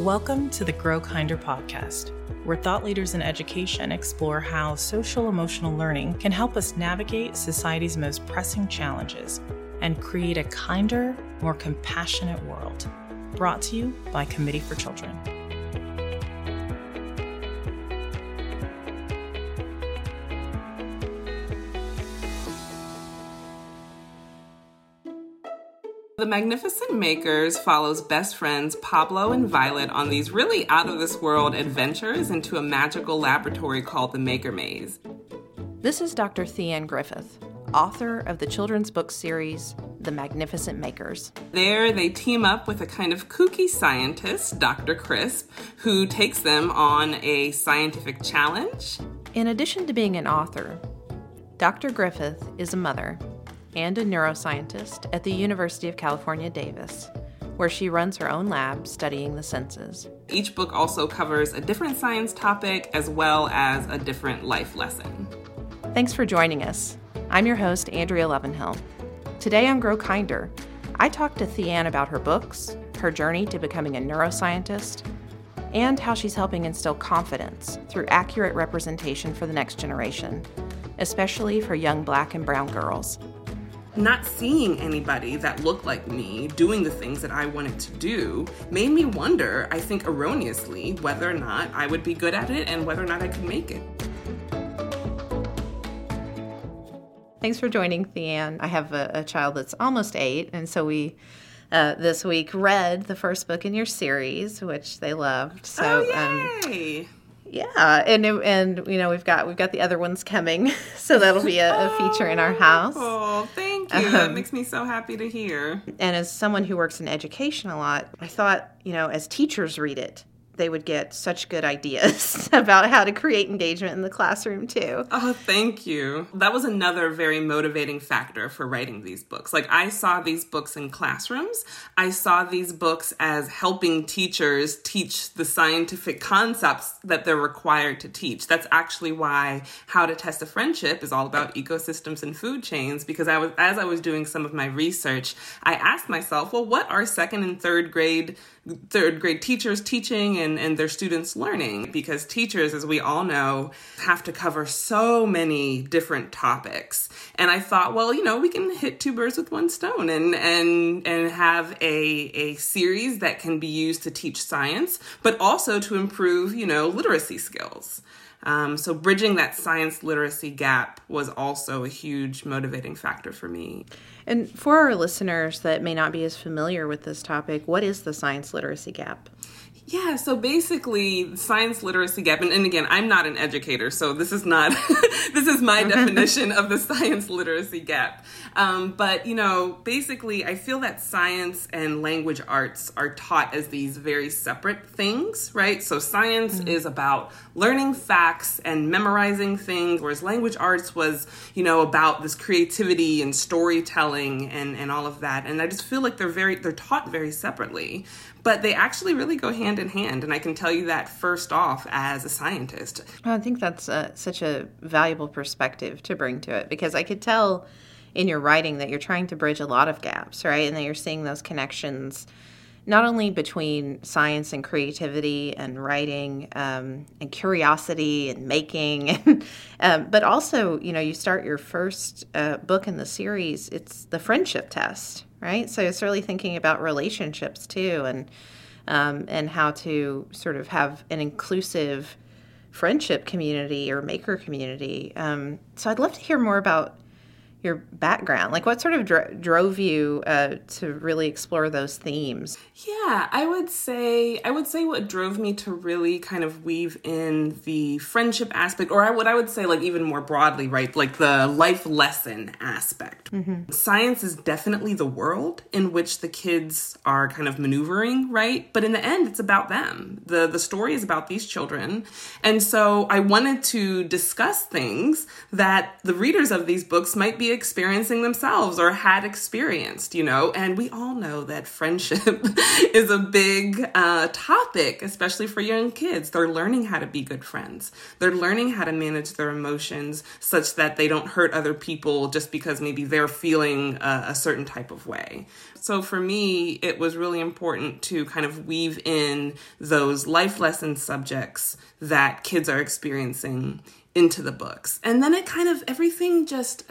Welcome to the Grow Kinder podcast, where thought leaders in education explore how social emotional learning can help us navigate society's most pressing challenges and create a kinder, more compassionate world. Brought to you by Committee for Children. The Magnificent Makers follows best friends Pablo and Violet on these really out of this world adventures into a magical laboratory called the Maker Maze. This is Dr. Theanne Griffith, author of the children's book series The Magnificent Makers. There, they team up with a kind of kooky scientist, Dr. Crisp, who takes them on a scientific challenge. In addition to being an author, Dr. Griffith is a mother and a neuroscientist at the University of California, Davis, where she runs her own lab studying the senses. Each book also covers a different science topic as well as a different life lesson. Thanks for joining us. I'm your host, Andrea Lovanhill. Today on Grow Kinder, I talked to Theanne about her books, her journey to becoming a neuroscientist, and how she's helping instill confidence through accurate representation for the next generation, especially for young black and brown girls not seeing anybody that looked like me doing the things that I wanted to do made me wonder, I think erroneously, whether or not I would be good at it and whether or not I could make it. Thanks for joining, Theanne. I have a, a child that's almost eight, and so we uh, this week read the first book in your series, which they loved. So, oh, yay! Um, yeah, and and you know we've got we've got the other ones coming, so that'll be a, a feature in our house. Oh, thank you. Um, that makes me so happy to hear. And as someone who works in education a lot, I thought you know as teachers read it, they would get such good ideas about how to create engagement in the classroom too. Oh, thank you. That was another very motivating factor for writing these books. Like I saw these books in classrooms. I saw these books as helping teachers teach the scientific concepts that they're required to teach. That's actually why How to Test a Friendship is all about ecosystems and food chains because I was as I was doing some of my research, I asked myself, well, what are second and third grade third grade teachers teaching and, and their students learning because teachers, as we all know, have to cover so many different topics. And I thought, well, you know, we can hit two birds with one stone and and and have a a series that can be used to teach science, but also to improve, you know, literacy skills. Um, so bridging that science literacy gap was also a huge motivating factor for me. And for our listeners that may not be as familiar with this topic, what is the science literacy gap? Yeah, so basically, science literacy gap, and, and, again, I'm not an educator, so this is not this is my definition of the science literacy gap. Um, but you know, basically, I feel that science and language arts are taught as these very separate things, right? So science mm-hmm. is about learning facts and memorizing things, whereas language arts was, you know, about this creativity and storytelling and and all of that. And I just feel like they're very they're taught very separately but they actually really go hand in hand and i can tell you that first off as a scientist i think that's uh, such a valuable perspective to bring to it because i could tell in your writing that you're trying to bridge a lot of gaps right and that you're seeing those connections not only between science and creativity and writing um, and curiosity and making um, but also you know you start your first uh, book in the series it's the friendship test right? So it's really thinking about relationships too, and um, and how to sort of have an inclusive friendship community or maker community. Um, so I'd love to hear more about your background? Like what sort of dro- drove you uh, to really explore those themes? Yeah i would say i would say what drove me to really kind of weave in the friendship aspect or I, what i would say like even more broadly right like the life lesson aspect. Mm-hmm. science is definitely the world in which the kids are kind of maneuvering right? But in the end it's about them. The the story is about these children. And so i wanted to discuss things that the readers of these books might be experiencing themselves or had experienced, you know. And we all know that friendship is a big uh, topic, especially for young kids. They're learning how to be good friends, they're learning how to manage their emotions such that they don't hurt other people just because maybe they're feeling a, a certain type of way. So for me, it was really important to kind of weave in those life lesson subjects that kids are experiencing into the books. And then it kind of everything just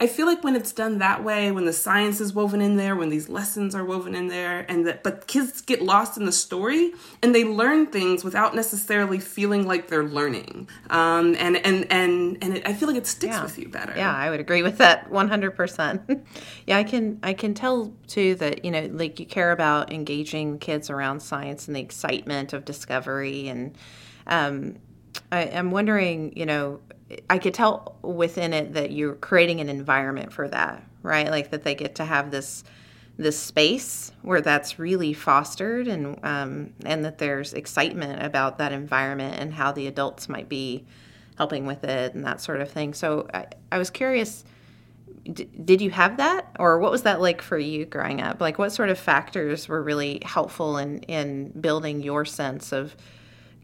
I feel like when it's done that way, when the science is woven in there, when these lessons are woven in there, and that but kids get lost in the story and they learn things without necessarily feeling like they're learning. Um, and and and and it, I feel like it sticks yeah. with you better. Yeah, I would agree with that 100%. yeah, I can I can tell too that, you know, like you care about engaging kids around science and the excitement of discovery and um, I, am wondering, you know, I could tell within it that you're creating an environment for that, right? Like that they get to have this this space where that's really fostered, and um, and that there's excitement about that environment and how the adults might be helping with it and that sort of thing. So I, I was curious. D- did you have that or what was that like for you growing up like what sort of factors were really helpful in in building your sense of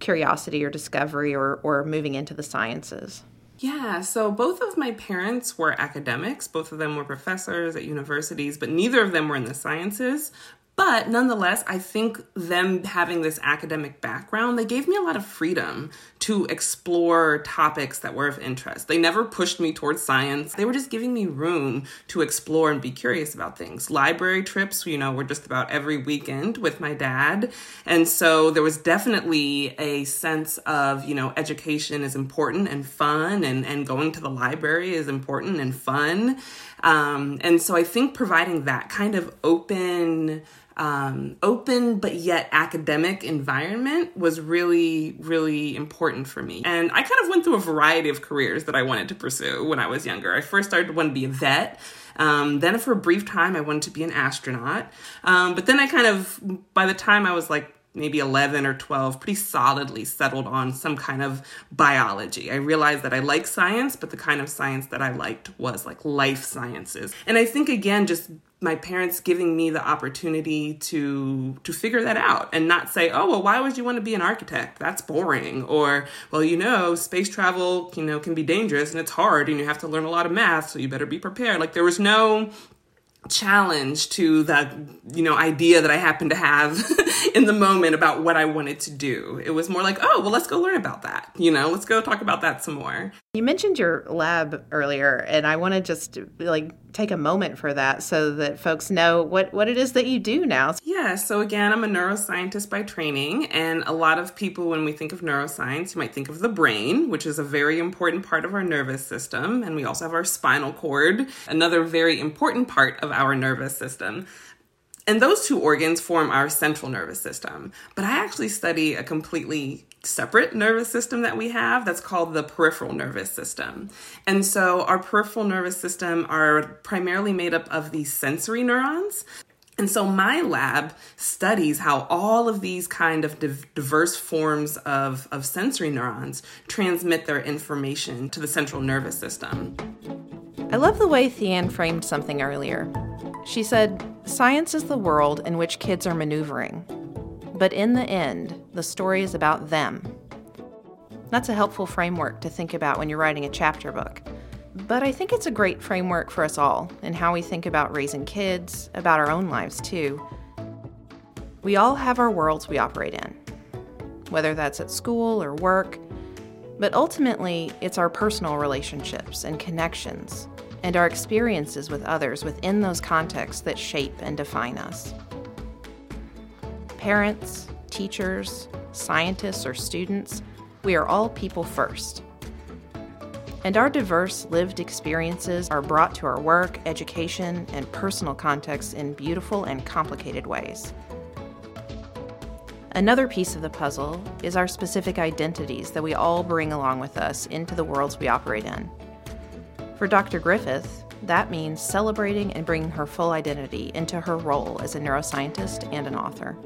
curiosity or discovery or, or moving into the sciences? Yeah, so both of my parents were academics. Both of them were professors at universities, but neither of them were in the sciences. But nonetheless, I think them having this academic background, they gave me a lot of freedom to explore topics that were of interest. They never pushed me towards science. They were just giving me room to explore and be curious about things. Library trips, you know, were just about every weekend with my dad. And so there was definitely a sense of, you know, education is important and fun and, and going to the library is important and fun. Um, and so I think providing that kind of open, um, open but yet academic environment was really, really important for me. And I kind of went through a variety of careers that I wanted to pursue when I was younger. I first started to want to be a vet. Um, then, for a brief time, I wanted to be an astronaut. Um, but then I kind of, by the time I was like maybe 11 or 12 pretty solidly settled on some kind of biology. I realized that I like science, but the kind of science that I liked was like life sciences. And I think again just my parents giving me the opportunity to to figure that out and not say oh well why would you want to be an architect that's boring or well you know space travel you know can be dangerous and it's hard and you have to learn a lot of math so you better be prepared like there was no challenge to the you know idea that I happened to have in the moment about what I wanted to do. It was more like, oh, well let's go learn about that. You know, let's go talk about that some more. You mentioned your lab earlier and I want to just like take a moment for that so that folks know what, what it is that you do now. Yeah, so again, I'm a neuroscientist by training, and a lot of people, when we think of neuroscience, you might think of the brain, which is a very important part of our nervous system, and we also have our spinal cord, another very important part of our nervous system. And those two organs form our central nervous system. But I actually study a completely separate nervous system that we have that's called the peripheral nervous system. And so our peripheral nervous system are primarily made up of these sensory neurons. And so my lab studies how all of these kind of diverse forms of, of sensory neurons transmit their information to the central nervous system. I love the way Theanne framed something earlier. She said, Science is the world in which kids are maneuvering. But in the end, the story is about them. That's a helpful framework to think about when you're writing a chapter book. But I think it's a great framework for us all in how we think about raising kids, about our own lives too. We all have our worlds we operate in, whether that's at school or work, but ultimately it's our personal relationships and connections and our experiences with others within those contexts that shape and define us parents, teachers, scientists, or students, we are all people first. And our diverse lived experiences are brought to our work, education, and personal contexts in beautiful and complicated ways. Another piece of the puzzle is our specific identities that we all bring along with us into the worlds we operate in. For Dr. Griffith, that means celebrating and bringing her full identity into her role as a neuroscientist and an author.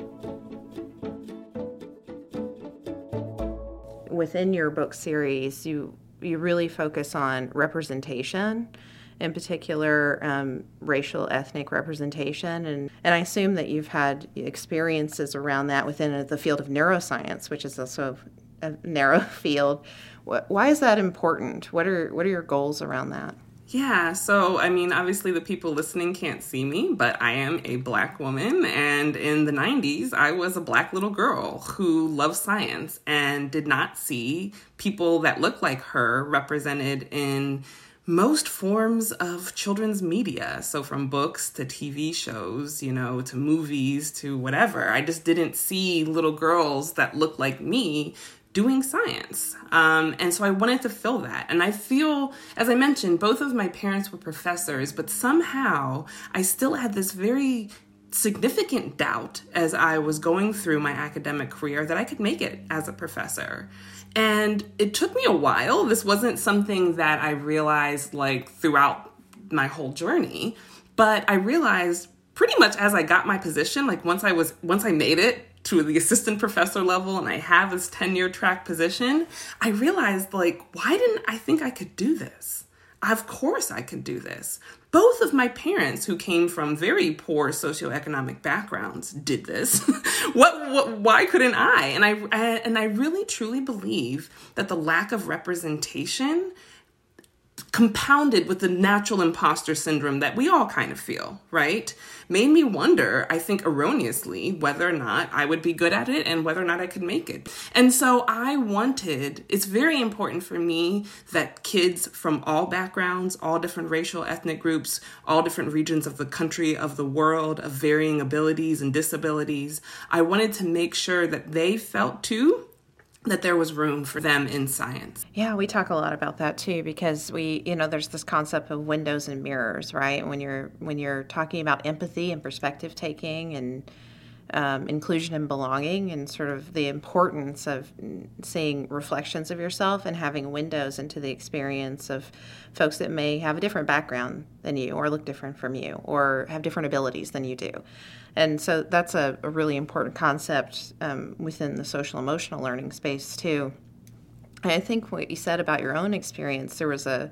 Within your book series, you you really focus on representation in particular um, racial ethnic representation and, and i assume that you've had experiences around that within the field of neuroscience which is also a narrow field. Why is that important? What are what are your goals around that yeah, so I mean, obviously, the people listening can't see me, but I am a black woman. And in the 90s, I was a black little girl who loved science and did not see people that looked like her represented in most forms of children's media. So, from books to TV shows, you know, to movies to whatever. I just didn't see little girls that looked like me doing science. Um, and so I wanted to fill that. And I feel, as I mentioned, both of my parents were professors, but somehow I still had this very significant doubt as I was going through my academic career that I could make it as a professor. And it took me a while. This wasn't something that I realized like throughout my whole journey, but I realized pretty much as I got my position, like once I was once I made it to the assistant professor level and I have this tenure track position, I realized like, why didn't I think I could do this? Of course I could do this. Both of my parents, who came from very poor socioeconomic backgrounds, did this. what, what, Why couldn't I? And I, I and I really truly believe that the lack of representation compounded with the natural imposter syndrome that we all kind of feel, right? Made me wonder, I think erroneously, whether or not I would be good at it and whether or not I could make it. And so I wanted, it's very important for me that kids from all backgrounds, all different racial, ethnic groups, all different regions of the country, of the world, of varying abilities and disabilities, I wanted to make sure that they felt too that there was room for them in science. Yeah, we talk a lot about that too because we, you know, there's this concept of windows and mirrors, right? When you're when you're talking about empathy and perspective taking and um, inclusion and belonging and sort of the importance of seeing reflections of yourself and having windows into the experience of folks that may have a different background than you or look different from you or have different abilities than you do. And so that's a, a really important concept um, within the social emotional learning space, too. And I think what you said about your own experience, there was a,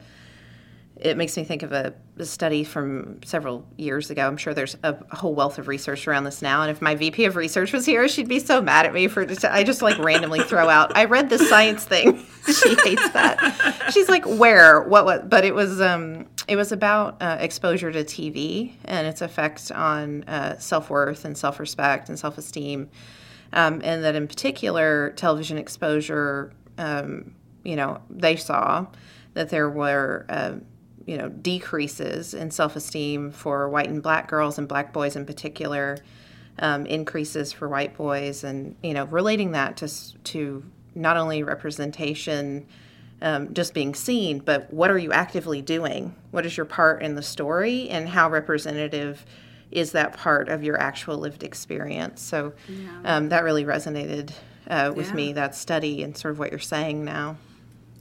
it makes me think of a, a, study from several years ago. I'm sure there's a, a, whole wealth of research around this now. And if my VP of research was here, she'd be so mad at me for just, I just like randomly throw out. I read the science thing. she hates that. She's like, where? What? What? But it was um, it was about uh, exposure to TV and its effect on uh, self worth and self respect and self esteem. Um, and that in particular, television exposure, um, you know, they saw that there were, uh, you know, decreases in self esteem for white and black girls and black boys in particular, um, increases for white boys, and, you know, relating that to, to not only representation um, just being seen, but what are you actively doing? What is your part in the story, and how representative is that part of your actual lived experience? So yeah. um, that really resonated uh, with yeah. me, that study, and sort of what you're saying now.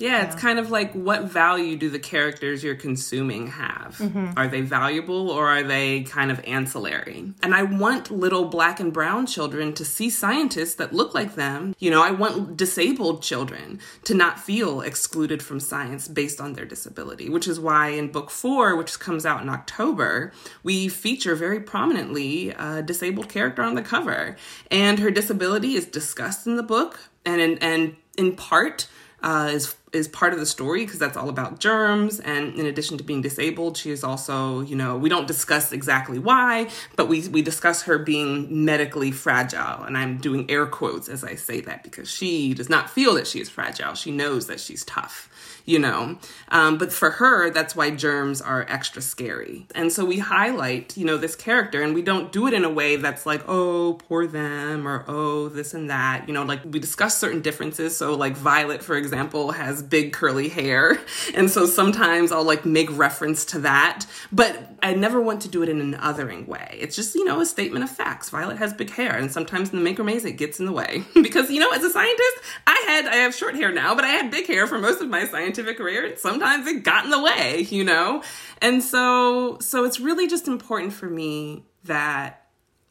Yeah, it's kind of like what value do the characters you're consuming have? Mm-hmm. Are they valuable or are they kind of ancillary? And I want little black and brown children to see scientists that look like them. You know, I want disabled children to not feel excluded from science based on their disability, which is why in book four, which comes out in October, we feature very prominently a disabled character on the cover. And her disability is discussed in the book and in, and in part uh, is is part of the story because that's all about germs. And in addition to being disabled, she is also, you know, we don't discuss exactly why, but we, we discuss her being medically fragile. And I'm doing air quotes as I say that because she does not feel that she is fragile. She knows that she's tough you know. Um, but for her, that's why germs are extra scary. And so we highlight, you know, this character and we don't do it in a way that's like, oh, poor them or oh, this and that. You know, like we discuss certain differences. So, like Violet, for example, has big curly hair. And so sometimes I'll like make reference to that. But I never want to do it in an othering way. It's just, you know, a statement of facts. Violet has big hair, and sometimes in the maker maze it gets in the way. because, you know, as a scientist, I had I have short hair now, but I had big hair for most of my scientific career. And sometimes it got in the way, you know? And so so it's really just important for me that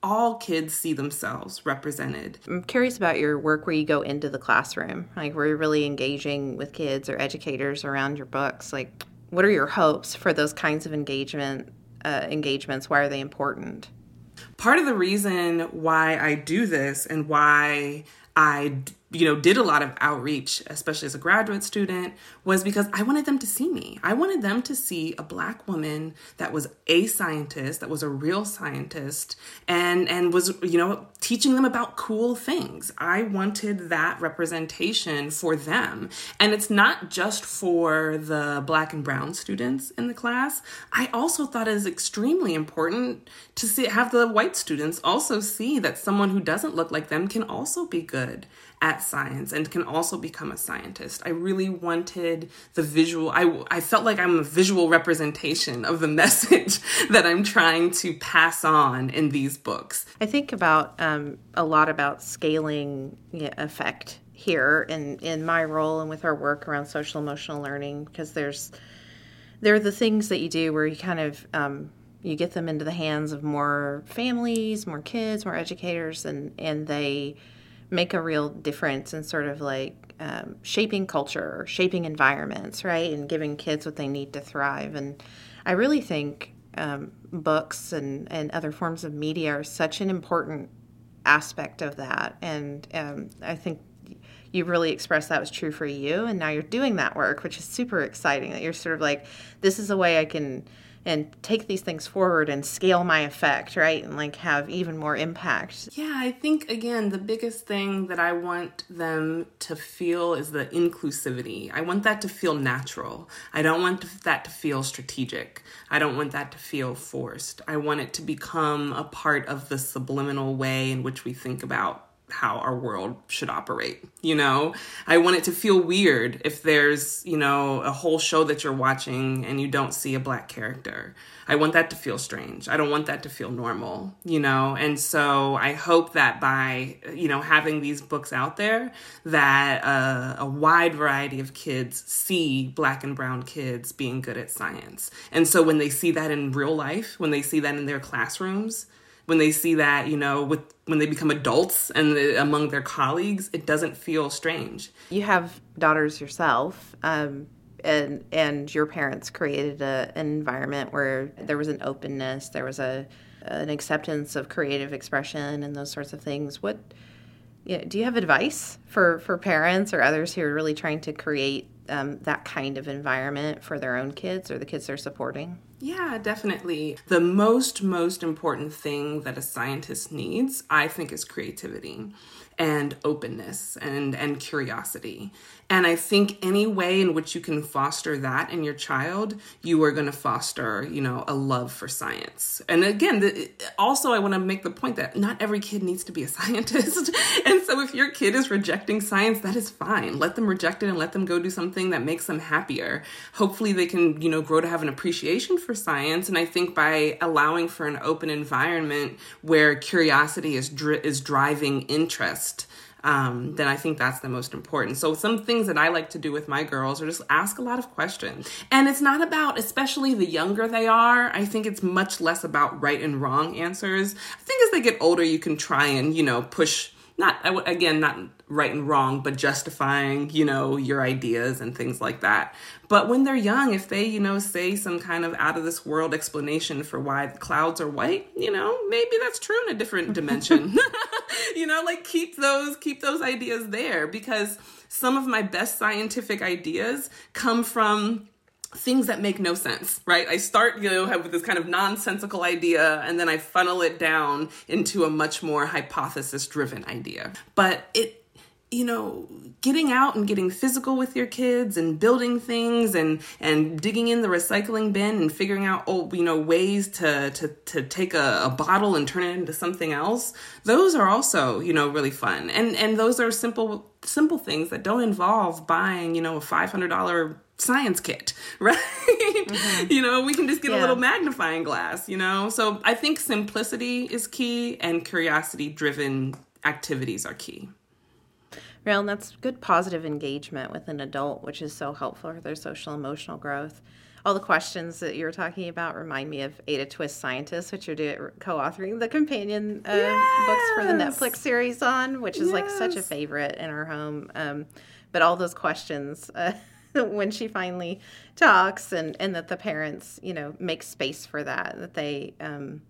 all kids see themselves represented. I'm curious about your work where you go into the classroom, like where you're really engaging with kids or educators around your books. Like, what are your hopes for those kinds of engagement uh, engagements? Why are they important? Part of the reason why I do this and why I you know, did a lot of outreach, especially as a graduate student, was because I wanted them to see me. I wanted them to see a black woman that was a scientist, that was a real scientist, and and was, you know, teaching them about cool things. I wanted that representation for them. And it's not just for the black and brown students in the class. I also thought it is extremely important to see have the white students also see that someone who doesn't look like them can also be good at science and can also become a scientist. I really wanted the visual, I, I felt like I'm a visual representation of the message that I'm trying to pass on in these books. I think about um, a lot about scaling effect here in, in my role and with our work around social emotional learning because there's there are the things that you do where you kind of um, you get them into the hands of more families, more kids, more educators, and and they make a real difference in sort of like um, shaping culture, shaping environments, right, and giving kids what they need to thrive. And I really think um, books and, and other forms of media are such an important aspect of that. And um, I think you really expressed that was true for you. And now you're doing that work, which is super exciting that you're sort of like, this is a way I can and take these things forward and scale my effect, right? And like have even more impact. Yeah, I think again, the biggest thing that I want them to feel is the inclusivity. I want that to feel natural. I don't want that to feel strategic. I don't want that to feel forced. I want it to become a part of the subliminal way in which we think about how our world should operate. You know, I want it to feel weird if there's, you know, a whole show that you're watching and you don't see a black character. I want that to feel strange. I don't want that to feel normal, you know? And so I hope that by, you know, having these books out there, that uh, a wide variety of kids see black and brown kids being good at science. And so when they see that in real life, when they see that in their classrooms, when they see that, you know, with when they become adults and among their colleagues, it doesn't feel strange. You have daughters yourself, um, and and your parents created a, an environment where there was an openness, there was a an acceptance of creative expression and those sorts of things. What you know, do you have advice for for parents or others who are really trying to create um, that kind of environment for their own kids or the kids they're supporting? Yeah, definitely. The most, most important thing that a scientist needs, I think, is creativity and openness and, and curiosity. And I think any way in which you can foster that in your child, you are going to foster, you know, a love for science. And again, the, also I want to make the point that not every kid needs to be a scientist. and so if your kid is rejecting science, that is fine. Let them reject it and let them go do something that makes them happier. Hopefully they can, you know, grow to have an appreciation for science. And I think by allowing for an open environment where curiosity is dri- is driving interest, um, then I think that's the most important. So, some things that I like to do with my girls are just ask a lot of questions. And it's not about, especially the younger they are, I think it's much less about right and wrong answers. I think as they get older, you can try and, you know, push not again not right and wrong but justifying you know your ideas and things like that but when they're young if they you know say some kind of out of this world explanation for why the clouds are white you know maybe that's true in a different dimension you know like keep those keep those ideas there because some of my best scientific ideas come from things that make no sense, right? I start, you know, have with this kind of nonsensical idea and then I funnel it down into a much more hypothesis driven idea. But it you know, getting out and getting physical with your kids and building things and and digging in the recycling bin and figuring out oh you know ways to to to take a, a bottle and turn it into something else. Those are also you know really fun and and those are simple simple things that don't involve buying you know a five hundred dollar science kit, right? Mm-hmm. you know, we can just get yeah. a little magnifying glass, you know? So I think simplicity is key and curiosity driven activities are key. Well, and that's good positive engagement with an adult, which is so helpful for their social emotional growth. All the questions that you were talking about remind me of Ada Twist Scientist, which you're doing, co-authoring the companion uh, yes! books for the Netflix series on, which is yes. like such a favorite in our home. Um, but all those questions uh, when she finally talks and and that the parents you know make space for that that they um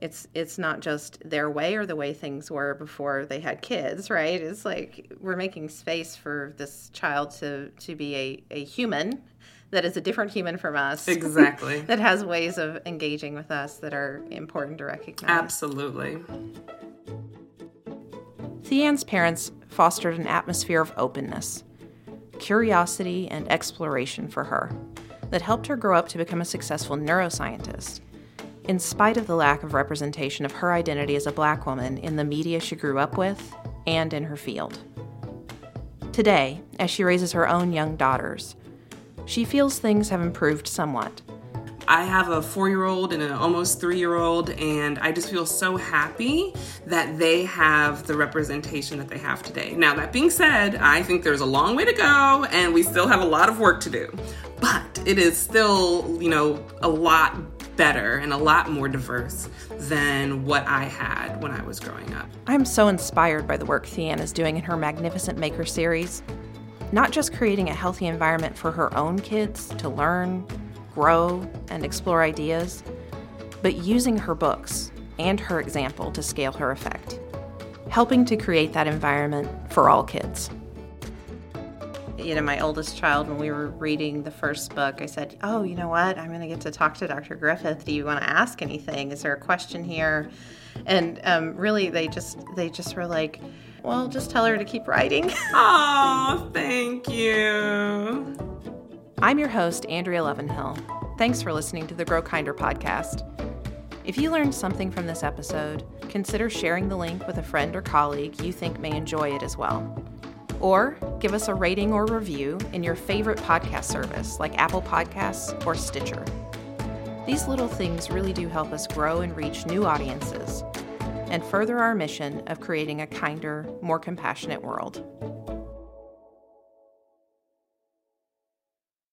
it's it's not just their way or the way things were before they had kids right it's like we're making space for this child to to be a, a human that is a different human from us Exactly. that has ways of engaging with us that are important to recognize Absolutely. Theanne's parents fostered an atmosphere of openness, curiosity, and exploration for her that helped her grow up to become a successful neuroscientist, in spite of the lack of representation of her identity as a black woman in the media she grew up with and in her field. Today, as she raises her own young daughters, she feels things have improved somewhat. I have a four year old and an almost three year old, and I just feel so happy that they have the representation that they have today. Now, that being said, I think there's a long way to go, and we still have a lot of work to do. But it is still, you know, a lot better and a lot more diverse than what I had when I was growing up. I'm so inspired by the work Theanne is doing in her Magnificent Maker series. Not just creating a healthy environment for her own kids to learn, grow, and explore ideas, but using her books and her example to scale her effect, helping to create that environment for all kids. You know, my oldest child, when we were reading the first book, I said, Oh, you know what? I'm going to get to talk to Dr. Griffith. Do you want to ask anything? Is there a question here? And um, really, they just they just were like, well, just tell her to keep writing. Oh, thank you. I'm your host, Andrea Lovanhill. Thanks for listening to the Grow Kinder podcast. If you learned something from this episode, consider sharing the link with a friend or colleague you think may enjoy it as well. Or give us a rating or review in your favorite podcast service like Apple Podcasts or Stitcher. These little things really do help us grow and reach new audiences and further our mission of creating a kinder, more compassionate world.